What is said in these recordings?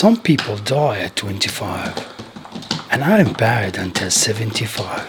Some people die at 25 and aren't buried until 75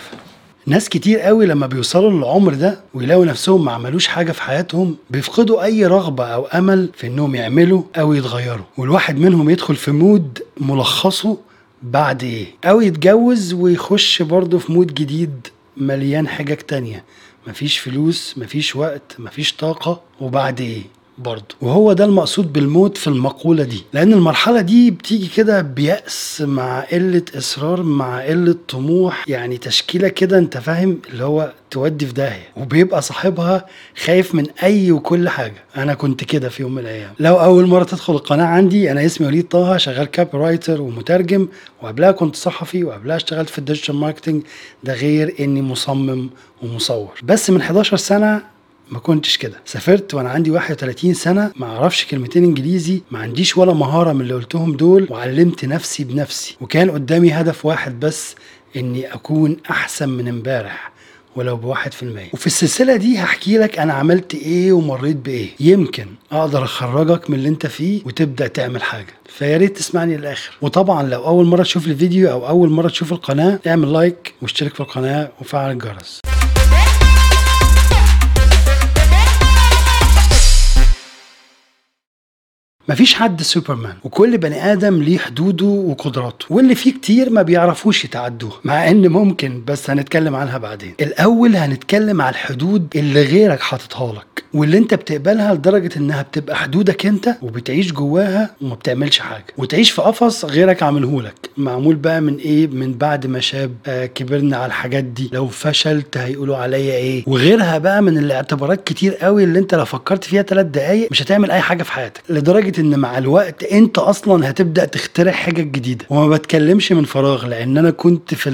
ناس كتير قوي لما بيوصلوا للعمر ده ويلاقوا نفسهم ما عملوش حاجة في حياتهم بيفقدوا أي رغبة أو أمل في إنهم يعملوا أو يتغيروا. والواحد منهم يدخل في mood ملخصه بعد إيه؟ أو يتجوز ويخش برضه في mood جديد مليان حاجات تانية. مفيش فلوس مفيش وقت مفيش طاقة وبعد إيه؟ برضه وهو ده المقصود بالموت في المقولة دي. لأن المرحلة دي بتيجي كده بيأس مع قلة إصرار مع قلة طموح. يعني تشكيلة كده أنت فاهم اللي هو تودي في داهية. وبيبقى صاحبها خايف من أي وكل حاجة. أنا كنت كده في يوم من الأيام. لو أول مرة تدخل القناة عندي أنا اسمي وليد طه شغال copywriter ومترجم. وقبلها كنت صحفي وقبلها اشتغلت في ال digital marketing ده غير إني مصمم ومصور. بس من 11 سنة ما كنتش كده. سافرت وأنا عندي 31 سنة ما أعرفش كلمتين إنجليزي ما عنديش ولا مهارة من اللي قلتهم دول وعلمت نفسي بنفسي. وكان قدامي هدف واحد بس إني أكون أحسن من إمبارح ولو بواحد في المية. وفي السلسلة دي هحكي لك أنا عملت إيه ومريت بإيه. يمكن أقدر أخرجك من اللي أنت فيه وتبدأ تعمل حاجة. فيا ريت تسمعني للآخر. وطبعا لو أول مرة تشوف الفيديو أو أول مرة تشوف القناة اعمل لايك واشترك في القناة وفعل الجرس. مفيش حد سوبرمان وكل بني آدم ليه حدوده وقدراته واللي فيه كتير ما بيعرفوش يتعدوها مع إن ممكن بس هنتكلم عنها بعدين. الأول هنتكلم على الحدود اللي غيرك حاططها لك واللي أنت بتقبلها لدرجة إنها بتبقى حدودك أنت وبتعيش جواها وما بتعملش حاجة وتعيش في قفص غيرك عاملهولك معمول بقى من إيه؟ من بعد ما شاب آه كبرنا على الحاجات دي. لو فشلت هيقولوا عليا إيه؟ وغيرها بقى من الاعتبارات كتير قوي اللي أنت لو فكرت فيها ثلاث دقايق مش هتعمل أي حاجة في حياتك. لدرجة إن مع الوقت أنت أصلا هتبدأ تخترع حاجة جديدة. وما بتكلمش من فراغ لأن أنا كنت في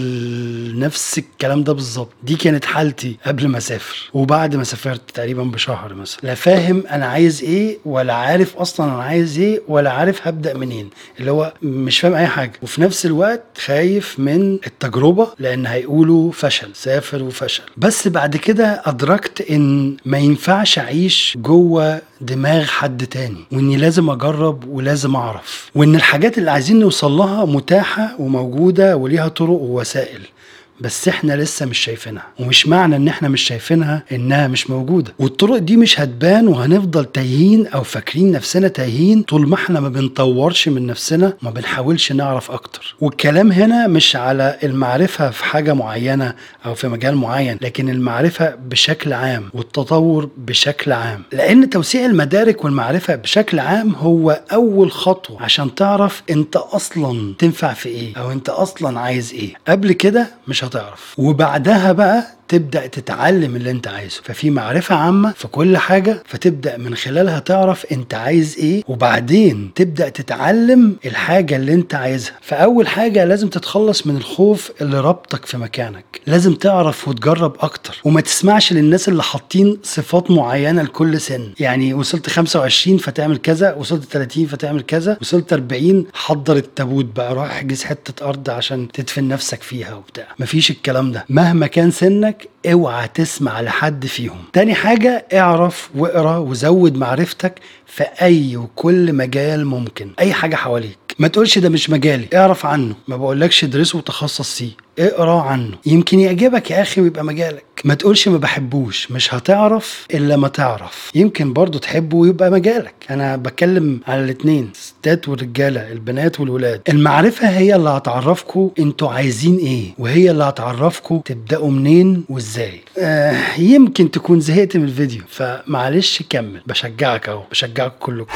نفس الكلام ده بالظبط. دي كانت حالتي قبل ما أسافر. وبعد ما سافرت تقريبا بشهر مثلا. لا فاهم أنا عايز إيه ولا عارف أصلا أنا عايز إيه ولا عارف هبدأ منين. اللي هو مش فاهم أي حاجة. وفي نفس الوقت خايف من التجربة لأن هيقولوا فشل سافر وفشل بس بعد كده أدركت إن ما ينفعش أعيش جوه دماغ حد تاني وإني لازم أجرب ولازم أعرف وإن الحاجات اللي عايزين نوصل لها متاحة وموجودة وليها طرق ووسائل. بس إحنا لسه مش شايفينها ومش معنى إن إحنا مش شايفينها إنها مش موجودة. والطرق دي مش هتبان وهنفضل تايهين أو فاكرين نفسنا تايهين طول ما إحنا ما بنطورش من نفسنا ما بنحاولش نعرف أكتر. والكلام هنا مش على المعرفة في حاجة معينة أو في مجال معين لكن المعرفة بشكل عام والتطور بشكل عام. لأن توسيع المدارك والمعرفة بشكل عام هو أول خطوة عشان تعرف أنت أصلا تنفع في إيه أو أنت أصلا عايز إيه. قبل كده مش هتعرف وبعدها بقى تبدأ تتعلم اللي انت عايزه. ففي معرفة عامة في كل حاجة فتبدأ من خلالها تعرف انت عايز إيه وبعدين تبدأ تتعلم الحاجة اللي انت عايزها. فأول حاجة لازم تتخلص من الخوف اللي ربطك في مكانك. لازم تعرف وتجرب أكتر. وما تسمعش للناس اللي حاطين صفات معينة لكل سن. يعني وصلت 25 فتعمل كذا وصلت 30 فتعمل كذا وصلت 40 حضر التابوت بقى روح احجز حتة أرض عشان تدفن نفسك فيها وبتاع. مفيش الكلام ده. مهما كان سنك اوعى تسمع لحد فيهم. تاني حاجة اعرف واقرأ وزود معرفتك في أي وكل مجال ممكن. أي حاجة حواليك. ما تقولش ده مش مجالي. اعرف عنه. ما بقولكش ادرسه وتخصص فيه. اقرأ عنه. يمكن يعجبك يا أخي ويبقى مجالك. ما تقولش ما بحبوش. مش هتعرف إلا ما تعرف. يمكن برضو تحبه ويبقى مجالك. أنا بتكلم على الاتنين. الستات والرجالة البنات والولاد. المعرفة هي اللي هتعرفكم أنتوا عايزين إيه وهي اللي هتعرفكم تبدأوا منين وإزاي. آه يمكن تكون زهقت من الفيديو. فمعلش كمل. بشجعك أهو. بشجعكم كلكم.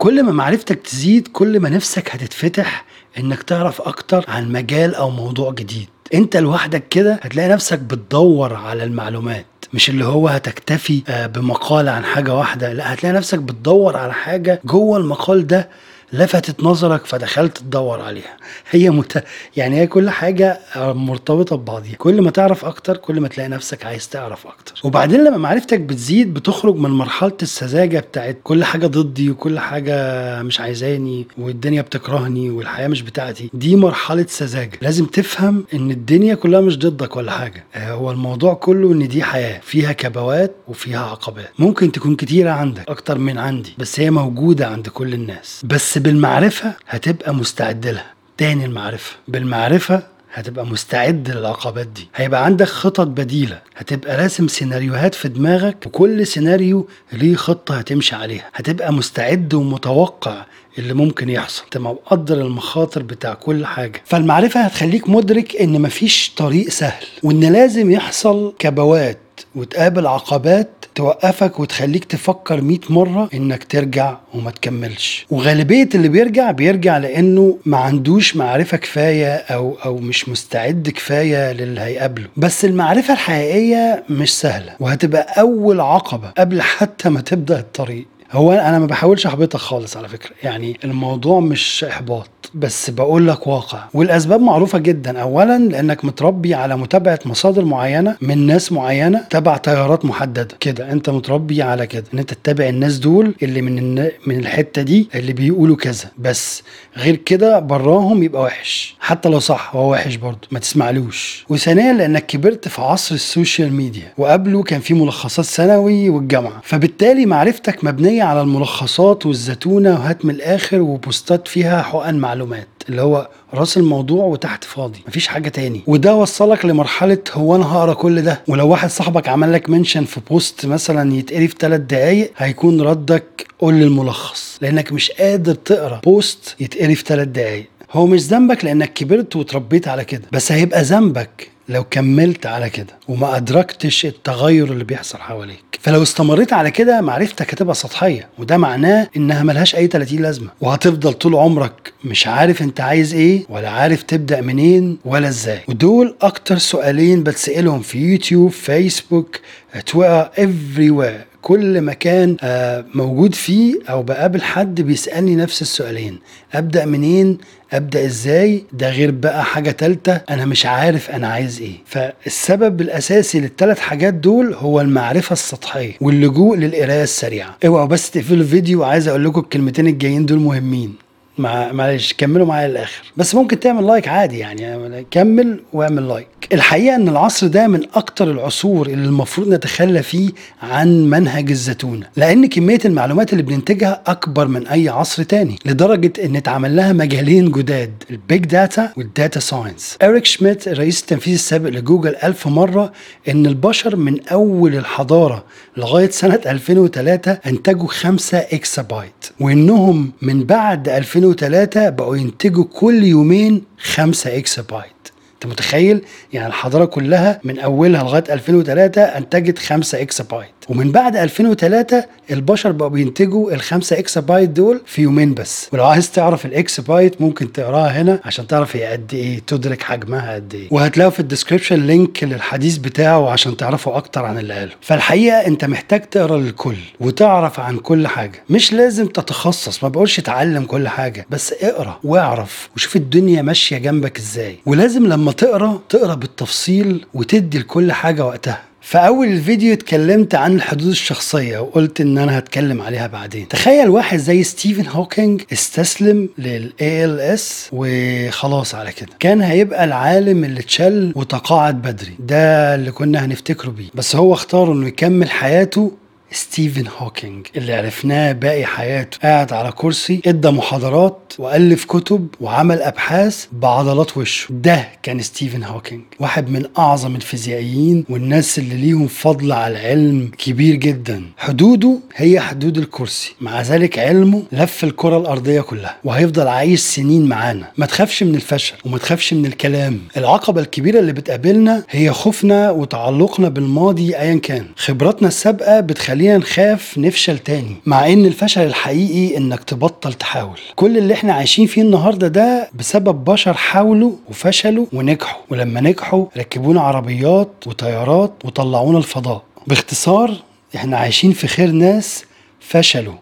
كل ما معرفتك تزيد كل ما نفسك هتتفتح إنك تعرف أكتر عن مجال أو موضوع جديد. أنت لوحدك كده هتلاقي نفسك بتدور على المعلومات مش اللي هو هتكتفي آه، بمقالة عن حاجة واحدة لا هتلاقي نفسك بتدور على حاجة جوه المقال ده لفتت نظرك فدخلت تدور عليها. هي مت... يعني هي كل حاجة آه، مرتبطة ببعضيها كل ما تعرف أكتر كل ما تلاقي نفسك عايز تعرف أكتر. وبعدين لما معرفتك بتزيد بتخرج من مرحلة السذاجة بتاعت كل حاجة ضدي وكل حاجة مش عايزاني والدنيا بتكرهني والحياة مش بتاعتي. دي مرحلة سذاجة. لازم تفهم إن الدنيا كلها مش ضدك ولا حاجة. آه، هو الموضوع كله إن دي حياة. فيها كبوات وفيها عقبات. ممكن تكون كتيرة عندك أكتر من عندي بس هي موجودة عند كل الناس. بس بالمعرفة هتبقى مستعد لها. تاني المعرفة. بالمعرفة هتبقى مستعد للعقبات دي. هيبقى عندك خطط بديلة. هتبقى راسم سيناريوهات في دماغك وكل سيناريو ليه خطة هتمشي عليها. هتبقى مستعد ومتوقع اللي ممكن يحصل. تبقى مقدر المخاطر بتاع كل حاجة. فالمعرفة هتخليك مدرك إن مفيش طريق سهل وإن لازم يحصل كبوات وتقابل عقبات توقفك وتخليك تفكر 100 مرة إنك ترجع وما تكملش. وغالبية اللي بيرجع بيرجع لأنه ما عندوش معرفة كفاية أو أو مش مستعد كفاية للي هيقابله. بس المعرفة الحقيقية مش سهلة وهتبقى أول عقبة قبل حتى ما تبدأ الطريق. هو أنا ما بحاولش أحبطك خالص على فكرة. يعني الموضوع مش إحباط بس بقول لك واقع. والأسباب معروفة جدا. اولا لأنك متربي على متابعة مصادر معينة من ناس معينة تبع تيارات محددة. كده أنت متربي على كده إن أنت تتابع الناس دول اللي من. من الحتة دي اللي بيقولوا كذا. بس غير كده براهم يبقى وحش. حتى لو صح هو وحش برضه. ما تسمعلوش. وثانيا لأنك كبرت في عصر ال social media وقبله كان في ملخصات ثانوي والجامعة. فبالتالي معرفتك مبنية على الملخصات والزتونة وهات من الآخر و post ات فيها حقن معلومات اللي هو رأس الموضوع وتحت فاضي مفيش حاجة تاني. وده وصلك لمرحلة هو أنا هقرأ كل ده؟ ولو واحد صاحبك عمل لك mention في post مثلا يتقري في ثلاث دقايق هيكون ردك قول الملخص لأنك مش قادر تقرأ post يتقري في ثلاث دقايق. هو مش ذنبك لأنك كبرت وتربيت على كده بس هيبقى ذنبك لو كملت على كده وما أدركتش التغير اللي بيحصل حواليك فلو استمريت على كده معرفتك هتبقى سطحية وده معناه إنها ملهاش أي 30 لازمة وهتفضل طول عمرك مش عارف أنت عايز إيه ولا عارف تبدأ منين ولا إزاي. ودول أكتر سؤالين بتسألهم في يوتيوب فيسبوك تويتر everywhere. كل مكان آه، موجود فيه أو بقابل حد بيسألني نفس السؤالين. أبدأ منين؟ أبدأ إزاي؟ ده غير بقى حاجة تالتة أنا مش عارف أنا عايز إيه. فالسبب الأساسي للثلاث حاجات دول هو المعرفة السطحية واللجوء للقراية السريعة. اوعوا بس تقفلوا الفيديو وعايز أقول لكم الكلمتين الجايين دول مهمين. مع معلش كملوا معايا للآخر. بس ممكن تعمل like عادي يعني كمل واعمل like الحقيقة إن العصر ده من أكتر العصور اللي المفروض نتخلى فيه عن منهج الزتونة. لأن كمية المعلومات اللي بننتجها أكبر من أي عصر تاني لدرجة إن اتعمل لها مجالين جداد ال big data وال data science إريك شميت الرئيس التنفيذي السابق لجوجل قال في مرة إن البشر من أول الحضارة لغاية سنة 2003 أنتجوا 5 exabyte وإنهم من بعد 2003 بقوا ينتجوا كل يومين 5 exabyte أنت متخيل؟ يعني الحضارة كلها من أولها لغاية 2003 أنتجت 5 exabyte ومن بعد 2003 البشر بقوا بينتجوا ال 5 exabyte دول في يومين بس. ولو عايز تعرف ال exabyte ممكن تقراها هنا عشان تعرف هي قد إيه تدرك حجمها قد إيه. وهتلاقوا في ال description link للحديث بتاعه عشان تعرفوا أكتر عن اللي قاله. فالحقيقة أنت محتاج تقرأ للكل وتعرف عن كل حاجة. مش لازم تتخصص ما بقولش اتعلم كل حاجة بس اقرأ واعرف وشوف الدنيا ماشية جنبك إزاي. ولازم لما تقرأ تقرأ بالتفصيل وتدي لكل حاجة وقتها. في أول الفيديو اتكلمت عن الحدود الشخصية وقلت إن أنا هتكلم عليها بعدين. تخيل واحد زي ستيفن هوكينج استسلم لل ALS وخلاص على كده. كان هيبقى العالم اللي اتشل وتقاعد بدري. ده اللي كنا هنفتكره بيه. بس هو اختار إنه يكمل حياته ستيفن هوكينج اللي عرفناه باقي حياته. قاعد على كرسي ادى محاضرات وألف كتب وعمل أبحاث بعضلات وشه. ده كان ستيفن هوكينج واحد من أعظم الفيزيائيين والناس اللي ليهم فضل على العلم كبير جدا. حدوده هي حدود الكرسي. مع ذلك علمه لف الكرة الأرضية كلها وهيفضل عايش سنين معانا. ما تخافش من الفشل وما تخافش من الكلام. العقبة الكبيرة اللي بتقابلنا هي خوفنا وتعلقنا بالماضي ايا كان. خبراتنا السابقة بتخلينا نخاف نفشل تاني مع إن الفشل الحقيقي إنك تبطل تحاول. كل اللي إحنا عايشين فيه النهارده ده بسبب بشر حاولوا وفشلوا ونجحوا ولما نجحوا ركبونا عربيات وطيارات وطلعونا الفضاء. باختصار إحنا عايشين في خير ناس فشلوا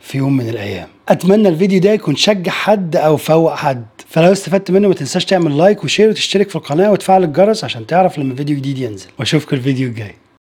في يوم من الأيام. أتمنى الفيديو ده يكون شجع حد أو فوق حد. فلو استفدت منه ما تنساش تعمل like و share وتشترك في القناة وتفعل الجرس عشان تعرف لما فيديو جديد ينزل. واشوفكم الفيديو الجاي.